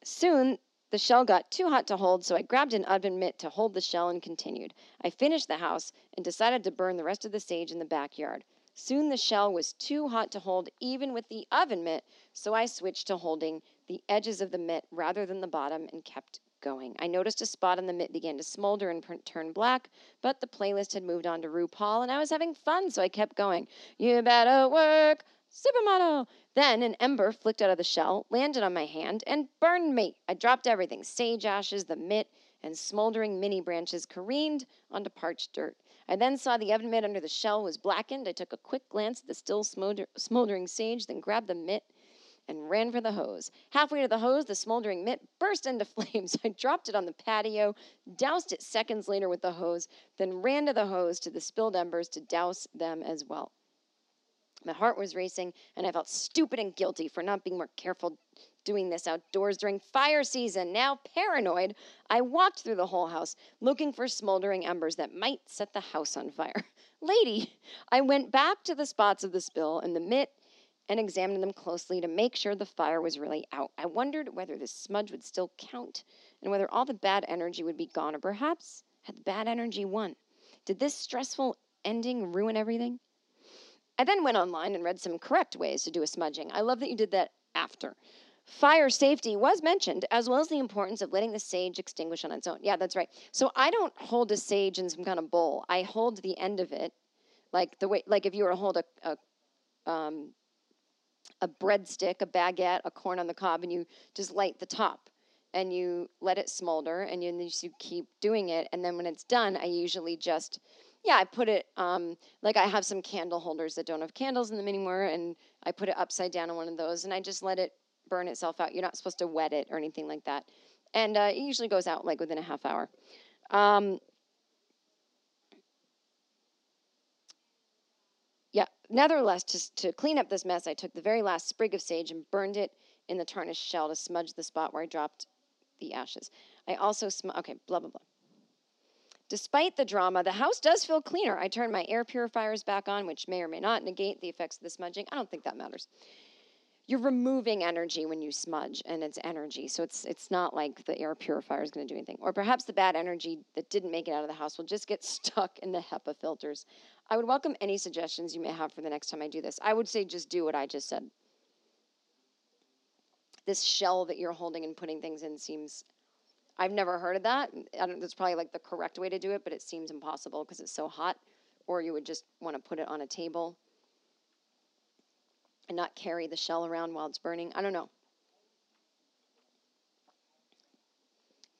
Soon, the shell got too hot to hold, so I grabbed an oven mitt to hold the shell and continued. I finished the house and decided to burn the rest of the sage in the backyard. Soon the shell was too hot to hold even with the oven mitt, so I switched to holding the edges of the mitt rather than the bottom and kept going. I noticed a spot on the mitt began to smolder and turn black, but the playlist had moved on to RuPaul and I was having fun, so I kept going. You better work, supermodel. Then an ember flicked out of the shell, landed on my hand, and burned me. I dropped everything sage ashes, the mitt, and smoldering mini branches careened onto parched dirt. I then saw the oven mitt under the shell was blackened. I took a quick glance at the still smolder- smoldering sage, then grabbed the mitt and ran for the hose. Halfway to the hose, the smoldering mitt burst into flames. I dropped it on the patio, doused it seconds later with the hose, then ran to the hose to the spilled embers to douse them as well. My heart was racing, and I felt stupid and guilty for not being more careful doing this outdoors during fire season. Now paranoid, I walked through the whole house looking for smoldering embers that might set the house on fire. Lady, I went back to the spots of the spill and the mitt and examined them closely to make sure the fire was really out. I wondered whether the smudge would still count and whether all the bad energy would be gone, or perhaps had the bad energy won. Did this stressful ending ruin everything? I then went online and read some correct ways to do a smudging. I love that you did that after. Fire safety was mentioned, as well as the importance of letting the sage extinguish on its own. Yeah, that's right. So I don't hold a sage in some kind of bowl. I hold the end of it, like the way, like if you were to hold a, a um, a breadstick, a baguette, a corn on the cob, and you just light the top and you let it smolder and you, and you keep doing it. And then when it's done, I usually just, yeah, I put it, um, like I have some candle holders that don't have candles in them anymore, and I put it upside down on one of those and I just let it burn itself out. You're not supposed to wet it or anything like that. And uh, it usually goes out like within a half hour. Um, yeah, nevertheless, to, to clean up this mess, I took the very last sprig of sage and burned it in the tarnished shell to smudge the spot where I dropped the ashes. I also, sm- okay, blah, blah, blah. Despite the drama, the house does feel cleaner. I turned my air purifiers back on, which may or may not negate the effects of the smudging. I don't think that matters. You're removing energy when you smudge, and it's energy, so it's it's not like the air purifier is going to do anything. Or perhaps the bad energy that didn't make it out of the house will just get stuck in the HEPA filters. I would welcome any suggestions you may have for the next time I do this. I would say just do what I just said. This shell that you're holding and putting things in seems I've never heard of that. I don't, that's probably like the correct way to do it, but it seems impossible because it's so hot. Or you would just want to put it on a table and not carry the shell around while it's burning. I don't know.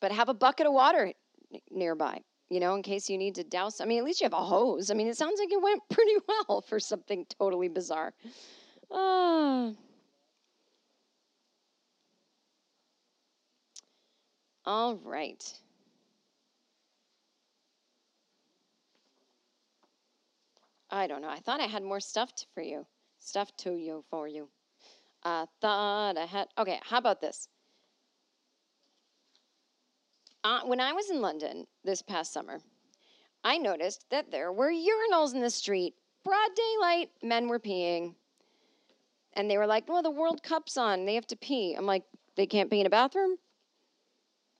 But have a bucket of water nearby, you know, in case you need to douse. I mean, at least you have a hose. I mean, it sounds like it went pretty well for something totally bizarre. Ah. All right. I don't know. I thought I had more stuff for you. Stuff to you for you. I thought I had. Okay, how about this? Uh, when I was in London this past summer, I noticed that there were urinals in the street. Broad daylight, men were peeing. And they were like, well, the World Cup's on. They have to pee. I'm like, they can't pee in a bathroom?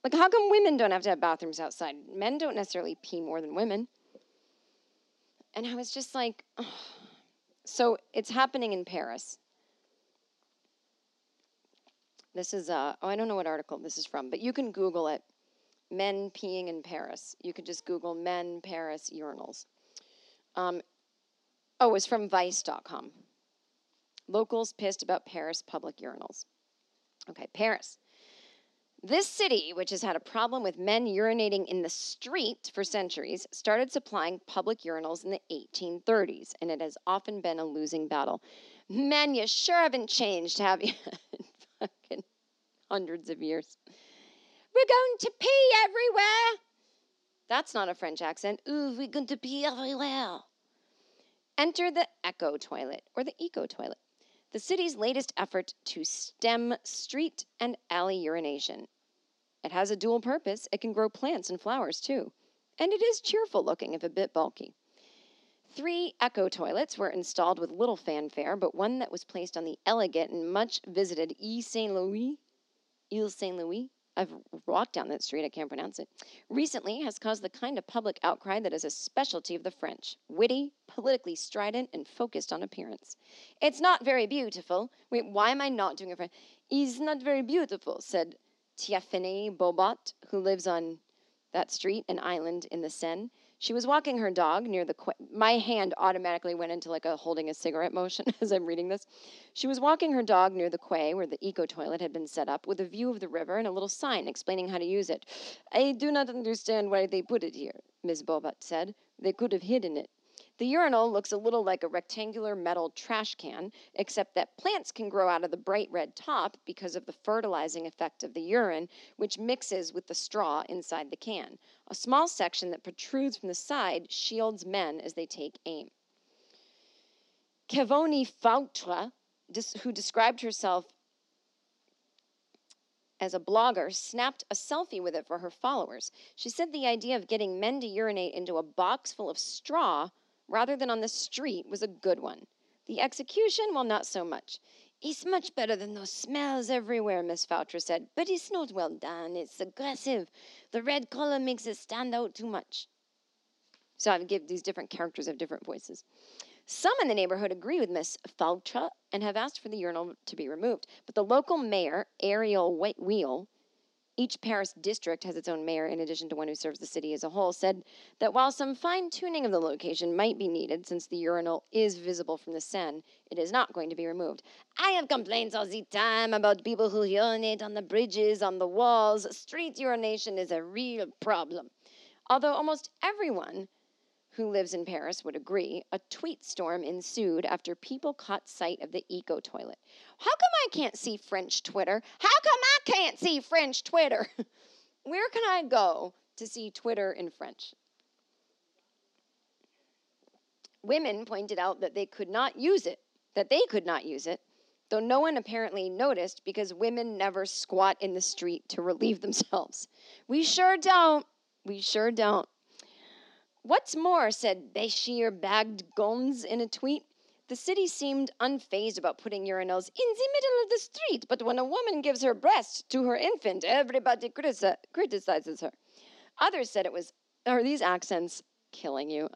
Like, how come women don't have to have bathrooms outside? Men don't necessarily pee more than women. And I was just like, "Ugh." So it's happening in Paris. This is, uh, oh, I don't know what article this is from, but you can Google it. Men peeing in Paris. You could just Google men Paris urinals. Um, oh, it's from Vice.com. Locals pissed about Paris public urinals. Okay, Paris. This city, which has had a problem with men urinating in the street for centuries, started supplying public urinals in the 1830s, and it has often been a losing battle. Men, you sure haven't changed, have you? Fucking hundreds of years. We're going to pee everywhere. That's not a French accent. Ooh, we're going to pee everywhere. Enter the Echo Toilet or the Eco Toilet, the city's latest effort to stem street and alley urination. It has a dual purpose. It can grow plants and flowers too. And it is cheerful looking if a bit bulky. Three echo toilets were installed with little fanfare, but one that was placed on the elegant and much visited Yves Saint Louis Ile Saint Louis, I've walked down that street, I can't pronounce it, recently has caused the kind of public outcry that is a specialty of the French witty, politically strident, and focused on appearance. It's not very beautiful. Wait, why am I not doing it? For- He's not very beautiful, said Tiphaine Bobot, who lives on that street, an island in the Seine. She was walking her dog near the. Qu- My hand automatically went into like a holding a cigarette motion as I'm reading this. She was walking her dog near the quay where the eco toilet had been set up with a view of the river and a little sign explaining how to use it. I do not understand why they put it here, Miss Bobot said. They could have hidden it. The urinal looks a little like a rectangular metal trash can, except that plants can grow out of the bright red top because of the fertilizing effect of the urine, which mixes with the straw inside the can. A small section that protrudes from the side shields men as they take aim. Kevoni Fautra, who described herself as a blogger, snapped a selfie with it for her followers. She said the idea of getting men to urinate into a box full of straw rather than on the street was a good one. The execution, well, not so much. It's much better than those smells everywhere, Miss Fautra said, but it's not well done. It's aggressive. The red color makes it stand out too much. So I give these different characters have different voices. Some in the neighborhood agree with Miss Fautra and have asked for the urinal to be removed. But the local mayor, Ariel Whe- Weil, each Paris district has its own mayor in addition to one who serves the city as a whole, said that while some fine tuning of the location might be needed since the urinal is visible from the Seine, it is not going to be removed. I have complaints all the time about people who urinate on the bridges, on the walls. Street urination is a real problem. Although almost everyone who lives in Paris would agree, a tweet storm ensued after people caught sight of the eco toilet. How come I can't see French Twitter? How come I can't see French Twitter? Where can I go to see Twitter in French? Women pointed out that they could not use it, that they could not use it, though no one apparently noticed because women never squat in the street to relieve themselves. We sure don't. We sure don't. What's more, said Bashir Bagged Gons in a tweet, the city seemed unfazed about putting urinals in the middle of the street, but when a woman gives her breast to her infant, everybody critici- criticizes her. Others said it was, are these accents killing you?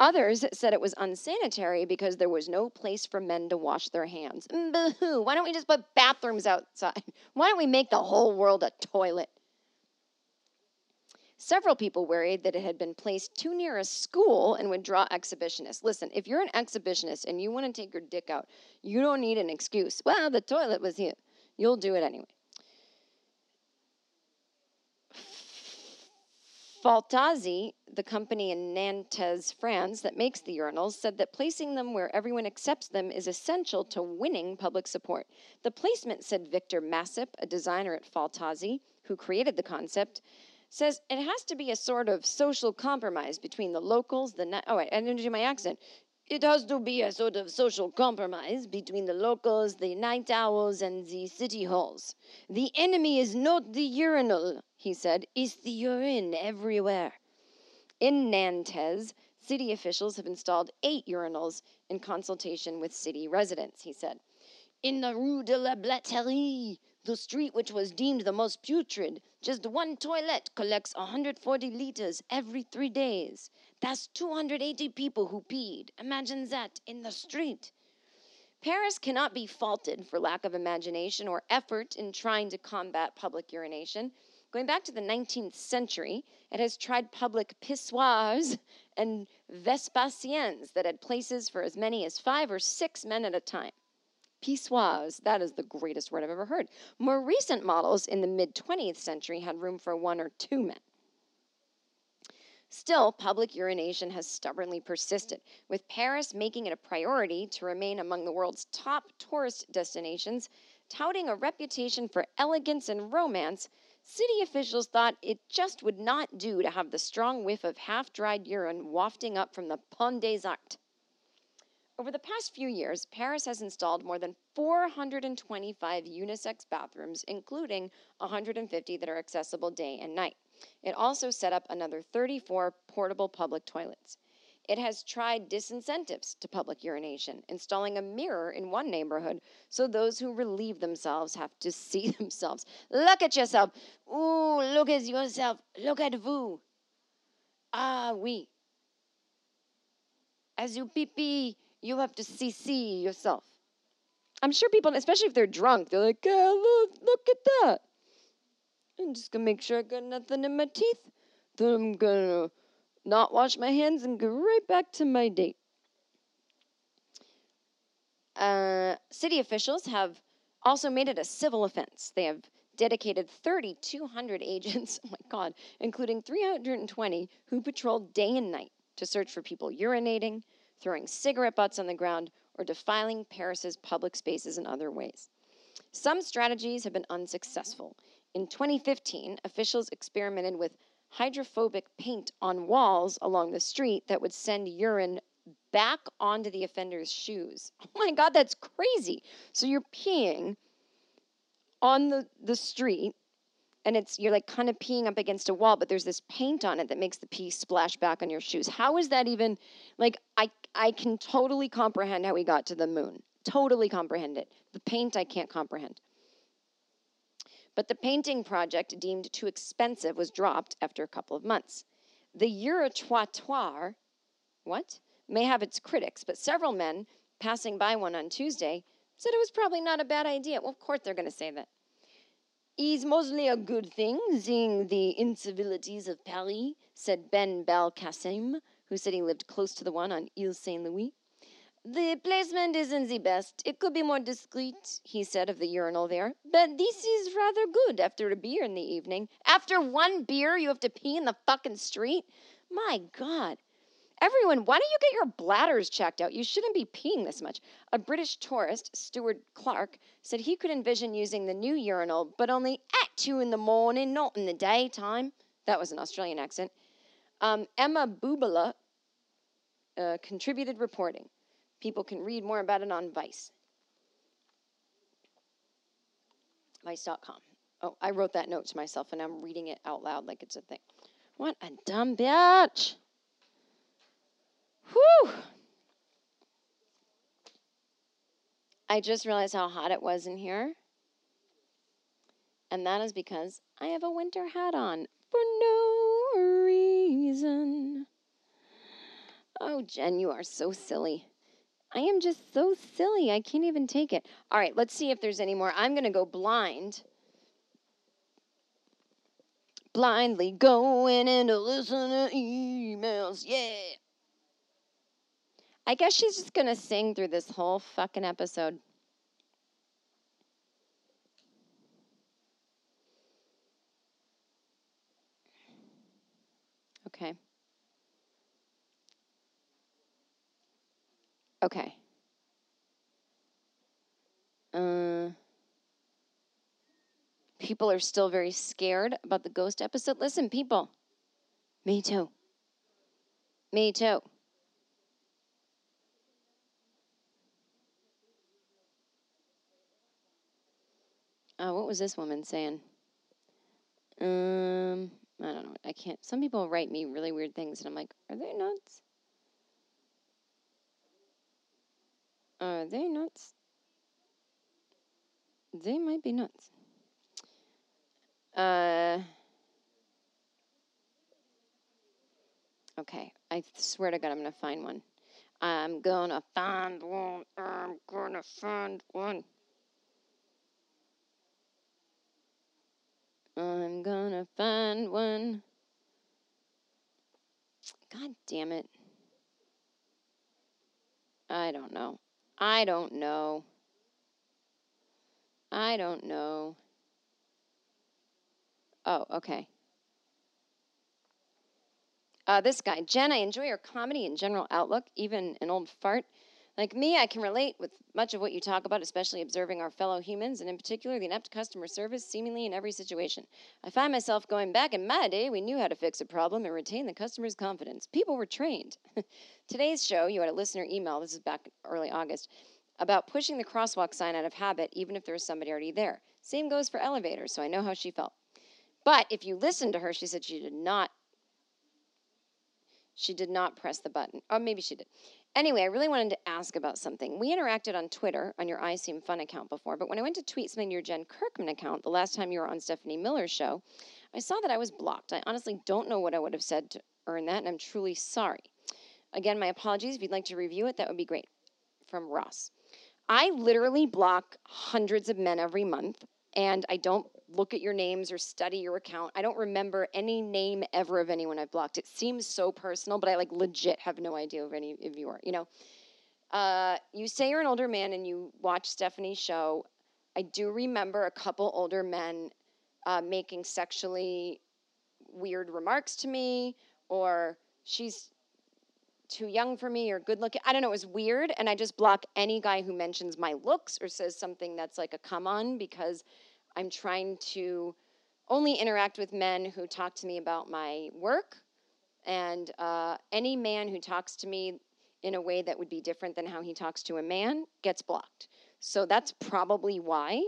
Others said it was unsanitary because there was no place for men to wash their hands. Boo-hoo, why don't we just put bathrooms outside? Why don't we make the whole world a toilet? Several people worried that it had been placed too near a school and would draw exhibitionists. Listen, if you're an exhibitionist and you want to take your dick out, you don't need an excuse. Well, the toilet was here. You'll do it anyway. Faltazi, the company in Nantes, France, that makes the urinals, said that placing them where everyone accepts them is essential to winning public support. The placement, said Victor Massip, a designer at Faltazi, who created the concept, says it has to be a sort of social compromise between the locals, the ni- oh wait, I didn't do my accent. It has to be a sort of social compromise between the locals, the night owls, and the city halls. The enemy is not the urinal, he said, it's the urine everywhere. In Nantes, city officials have installed eight urinals in consultation with city residents, he said. In the Rue de la Blatterie, the street which was deemed the most putrid, just one toilet collects 140 liters every three days. That's 280 people who peed. Imagine that in the street. Paris cannot be faulted for lack of imagination or effort in trying to combat public urination. Going back to the 19th century, it has tried public pissoirs and Vespasiens that had places for as many as five or six men at a time. Pissoirs, that is the greatest word I've ever heard. More recent models in the mid 20th century had room for one or two men. Still, public urination has stubbornly persisted, with Paris making it a priority to remain among the world's top tourist destinations, touting a reputation for elegance and romance. City officials thought it just would not do to have the strong whiff of half dried urine wafting up from the Pont des Arts. Over the past few years, Paris has installed more than 425 unisex bathrooms, including 150 that are accessible day and night. It also set up another 34 portable public toilets. It has tried disincentives to public urination, installing a mirror in one neighborhood so those who relieve themselves have to see themselves. Look at yourself. Ooh, look at yourself. Look at vous. Ah, oui. As you pee pee, you have to see yourself. I'm sure people, especially if they're drunk, they're like, oh, look, look at that. I'm just gonna make sure I got nothing in my teeth. Then I'm gonna not wash my hands and go right back to my date. Uh, city officials have also made it a civil offense. They have dedicated 3,200 agents, oh my God, including 320 who patrol day and night to search for people urinating, throwing cigarette butts on the ground, or defiling Paris's public spaces in other ways. Some strategies have been unsuccessful. In 2015, officials experimented with hydrophobic paint on walls along the street that would send urine back onto the offender's shoes. Oh my God, that's crazy. So you're peeing on the, the street and it's you're like kind of peeing up against a wall but there's this paint on it that makes the pee splash back on your shoes how is that even like i i can totally comprehend how we got to the moon. Totally comprehend it. The paint i can't comprehend. But the painting project deemed too expensive was dropped after a couple of months. The Uritrottoir what? May have its critics but several men passing by one on tuesday said it was probably not a bad idea. Well of course they're going to say that is mostly a good thing, seeing the incivilities of Paris, said Ben Belkacem, who said he lived close to the one on Ile Saint Louis. The placement isn't the best. It could be more discreet, he said of the urinal there. But this is rather good after a beer in the evening. After one beer, you have to pee in the fucking street? My God. Everyone, why don't you get your bladders checked out? You shouldn't be peeing this much. A British tourist, Stuart Clark, said he could envision using the new urinal, but only at two in the morning, not in the daytime. That was an Australian accent. Um, Emma Bubola uh, contributed reporting. People can read more about it on Vice. Vice.com. Oh, I wrote that note to myself and I'm reading it out loud like it's a thing. What a dumb bitch. Whew. I just realized how hot it was in here. And that is because I have a winter hat on for no reason. Oh, Jen, you are so silly. I am just so silly. I can't even take it. All right, let's see if there's any more. I'm going to go blind. Blindly going in to listen to emails. Yeah. I guess she's just going to sing through this whole fucking episode. Okay. Okay. Uh, people are still very scared about the ghost episode. Listen, people. Me too. Me too. Oh, what was this woman saying? Um, I don't know. I can't. Some people write me really weird things, and I'm like, are they nuts? Are they nuts? They might be nuts. Uh. Okay, I swear to God, I'm gonna find one. I'm gonna find one. I'm gonna find one. I'm gonna find one. God damn it. I don't know. I don't know. I don't know. Oh, okay. Uh, this guy, Jen, I enjoy your comedy and general outlook, even an old fart. Like me, I can relate with much of what you talk about, especially observing our fellow humans, and in particular, the inept customer service seemingly in every situation. I find myself going back in my day, we knew how to fix a problem and retain the customer's confidence. People were trained. Today's show, you had a listener email, this is back early August, about pushing the crosswalk sign out of habit, even if there was somebody already there. Same goes for elevators, so I know how she felt. But if you listen to her, she said she did not She did not press the button. Or maybe she did. Anyway, I really wanted to ask about something. We interacted on Twitter on your I Seem Fun account before, but when I went to tweet something to your Jen Kirkman account the last time you were on Stephanie Miller's show, I saw that I was blocked. I honestly don't know what I would have said to earn that, and I'm truly sorry. Again, my apologies. If you'd like to review it, that would be great. From Ross. I literally block hundreds of men every month, and I don't look at your names or study your account. I don't remember any name ever of anyone I've blocked. It seems so personal, but I like legit have no idea of any of you are. You know, uh, you say you're an older man and you watch Stephanie's show. I do remember a couple older men uh, making sexually weird remarks to me, or she's too young for me or good looking. I don't know. It was weird. And I just block any guy who mentions my looks or says something that's like a come on because I'm trying to only interact with men who talk to me about my work. And uh, any man who talks to me in a way that would be different than how he talks to a man gets blocked. So that's probably why.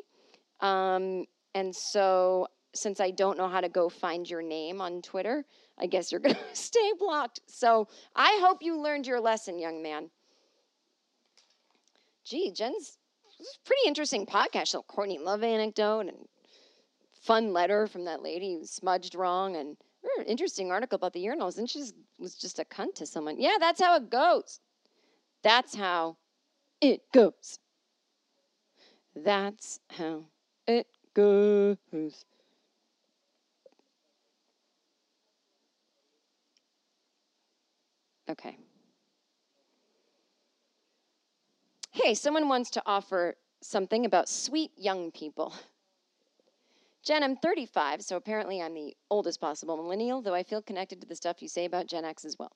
Um, and so, since I don't know how to go find your name on Twitter, I guess you're going to stay blocked. So, I hope you learned your lesson, young man. Gee, Jen's pretty interesting podcast. So, Courtney Love anecdote and fun letter from that lady who smudged wrong and er, interesting article about the urinals. And she was just a cunt to someone. Yeah, that's how it goes. That's how it goes. That's how it goes. Okay. Hey, someone wants to offer something about sweet young people. Jen, I'm 35, so apparently I'm the oldest possible millennial, though I feel connected to the stuff you say about Gen X as well.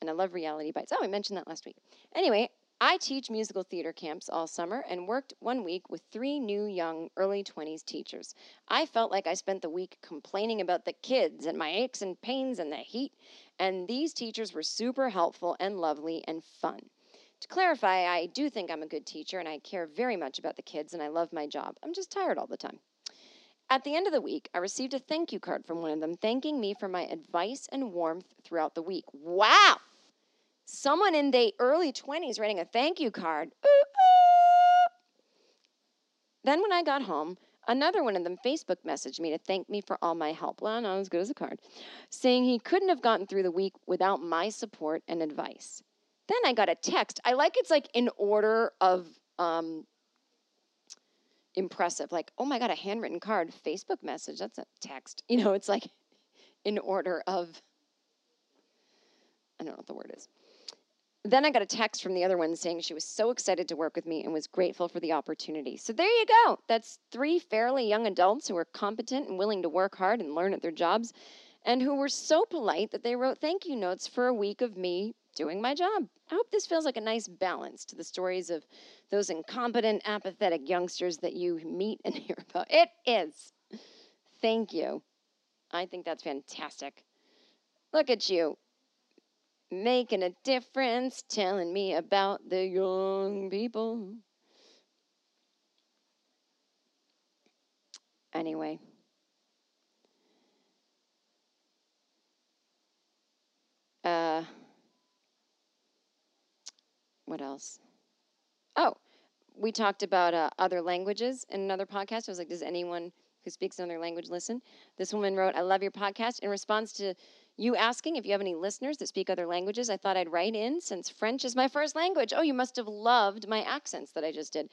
And I love reality bites. Oh, I mentioned that last week. Anyway, I teach musical theater camps all summer and worked one week with three new young early 20s teachers. I felt like I spent the week complaining about the kids and my aches and pains and the heat, and these teachers were super helpful and lovely and fun. To clarify, I do think I'm a good teacher and I care very much about the kids and I love my job. I'm just tired all the time. At the end of the week, I received a thank you card from one of them thanking me for my advice and warmth throughout the week. Wow! someone in the early 20s writing a thank you card. Ooh, ooh. Then when I got home, another one of them Facebook messaged me to thank me for all my help. Well, not as good as a card, saying he couldn't have gotten through the week without my support and advice. Then I got a text. I like it's like in order of um, impressive. Like, oh my God, a handwritten card, Facebook message. That's a text. You know, it's like in order of, I don't know what the word is. Then I got a text from the other one saying she was so excited to work with me and was grateful for the opportunity. So there you go. That's three fairly young adults who are competent and willing to work hard and learn at their jobs and who were so polite that they wrote thank you notes for a week of me doing my job. I hope this feels like a nice balance to the stories of those incompetent, apathetic youngsters that you meet and hear about. It is. Thank you. I think that's fantastic. Look at you making a difference, telling me about the young people. Anyway. Uh, what else? Oh, we talked about uh, other languages in another podcast. I was like, does anyone who speaks another language listen? This woman wrote, I love your podcast. In response to you asking if you have any listeners that speak other languages, I thought I'd write in since French is my first language. Oh, you must have loved my accents that I just did.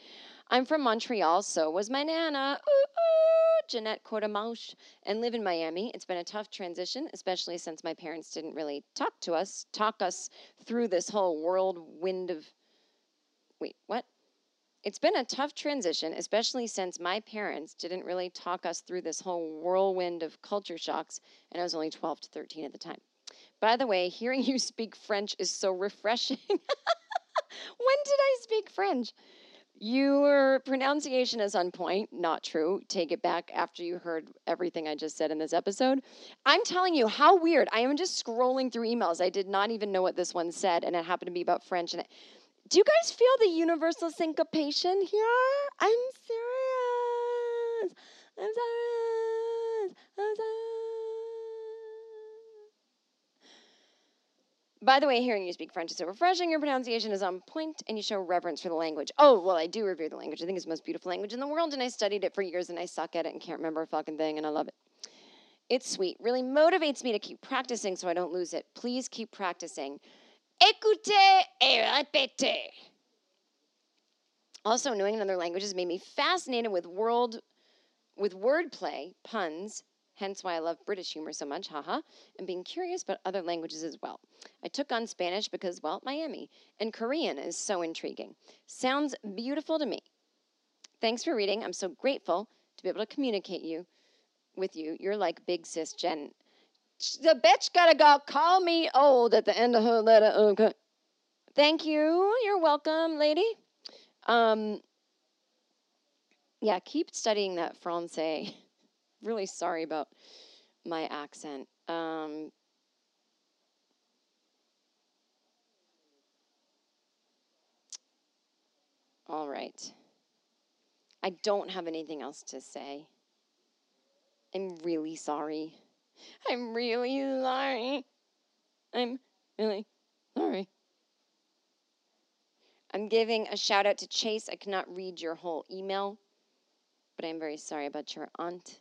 I'm from Montreal, so was my nana. Ooh, ooh, Jeanette Courtemanche, and live in Miami. It's been a tough transition, especially since my parents didn't really talk to us, talk us through this whole whirlwind of. Wait, what? It's been a tough transition, especially since my parents didn't really talk us through this whole whirlwind of culture shocks, and I was only 12 to 13 at the time. By the way, hearing you speak French is so refreshing. when did I speak French? Your pronunciation is on point. Not true. Take it back after you heard everything I just said in this episode. I'm telling you, how weird. I am just scrolling through emails. I did not even know what this one said, and it happened to be about French. And it, do you guys feel the universal syncopation here? I'm serious. I'm serious. I'm serious. By the way, hearing you speak French is so refreshing. Your pronunciation is on point, and you show reverence for the language. Oh, well, I do revere the language. I think it's the most beautiful language in the world, and I studied it for years, and I suck at it and can't remember a fucking thing, and I love it. It's sweet. Really motivates me to keep practicing so I don't lose it. Please keep practicing. Écoutez et répétez. Also, knowing another language has made me fascinated with world, with wordplay, puns, hence why I love British humor so much, haha, and being curious about other languages as well. I took on Spanish because, well, Miami, and Korean is so intriguing. Sounds beautiful to me. Thanks for reading. I'm so grateful to be able to communicate you with you. You're like big sis Jen. The bitch gotta go call me old at the end of her letter. Okay. Thank you. You're welcome, lady. Um, yeah, keep studying that Francais. really sorry about my accent. Um, all right. I don't have anything else to say. I'm really sorry. I'm really sorry. I'm really sorry. I'm giving a shout out to Chase. I cannot read your whole email, but I'm very sorry about your aunt.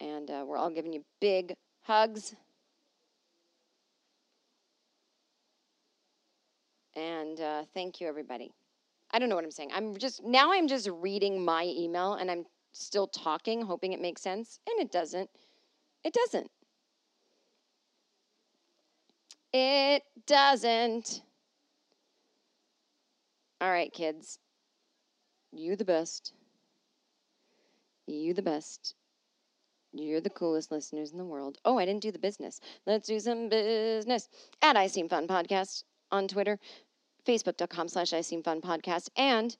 And uh, we're all giving you big hugs. And uh, thank you, everybody. I don't know what I'm saying. I'm just, now I'm just reading my email and I'm still talking, hoping it makes sense. And it doesn't. It doesn't. It doesn't. All right, kids. You the best. You the best. You're the coolest listeners in the world. Oh, I didn't do the business. Let's do some business. At I Seem Fun Podcast on Twitter, facebook.com slash I Seem Fun Podcast. And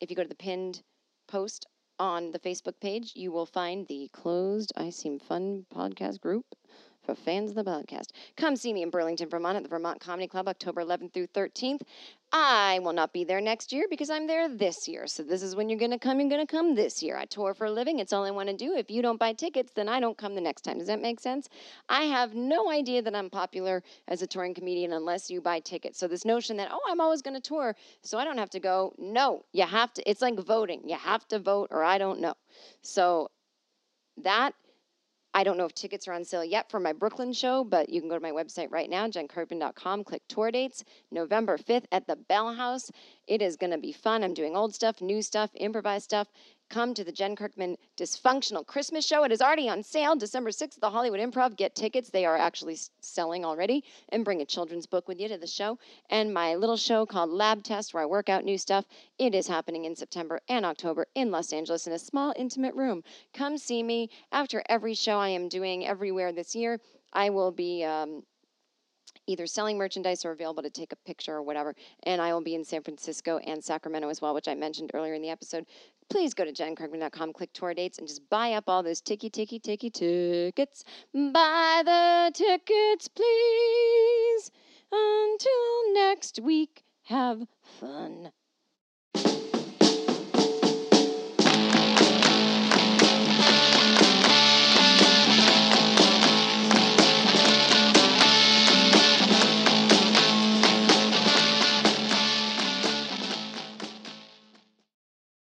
if you go to the pinned post on the Facebook page, you will find the closed I Seem Fun podcast group for fans of the podcast. Come see me in Burlington, Vermont at the Vermont Comedy Club October 11th through 13th. I will not be there next year because I'm there this year. So this is when you're going to come. You're going to come this year. I tour for a living. It's all I want to do. If you don't buy tickets, then I don't come the next time. Does that make sense? I have no idea that I'm popular as a touring comedian unless you buy tickets. So this notion that, oh, I'm always going to tour, so I don't have to go. No, you have to. It's like voting. You have to vote or I don't know. So that I don't know if tickets are on sale yet for my Brooklyn show, but you can go to my website right now, jenkirkman.com, click tour dates, November 5th at the Bell House. It is going to be fun. I'm doing old stuff, new stuff, improvised stuff. Come to the Jen Kirkman Dysfunctional Christmas Show. It is already on sale December 6th at the Hollywood Improv. Get tickets. They are actually selling already. And bring a children's book with you to the show. And my little show called Lab Test, where I work out new stuff. It is happening in September and October in Los Angeles in a small, intimate room. Come see me. After every show I am doing everywhere this year, I will be. Um, either selling merchandise or available to take a picture or whatever. And I will be in San Francisco and Sacramento as well, which I mentioned earlier in the episode please go to jenkirkman.com, click tour dates, and just buy up all those ticky, ticky, ticky tickets. Buy the tickets, please. Until next week, have fun.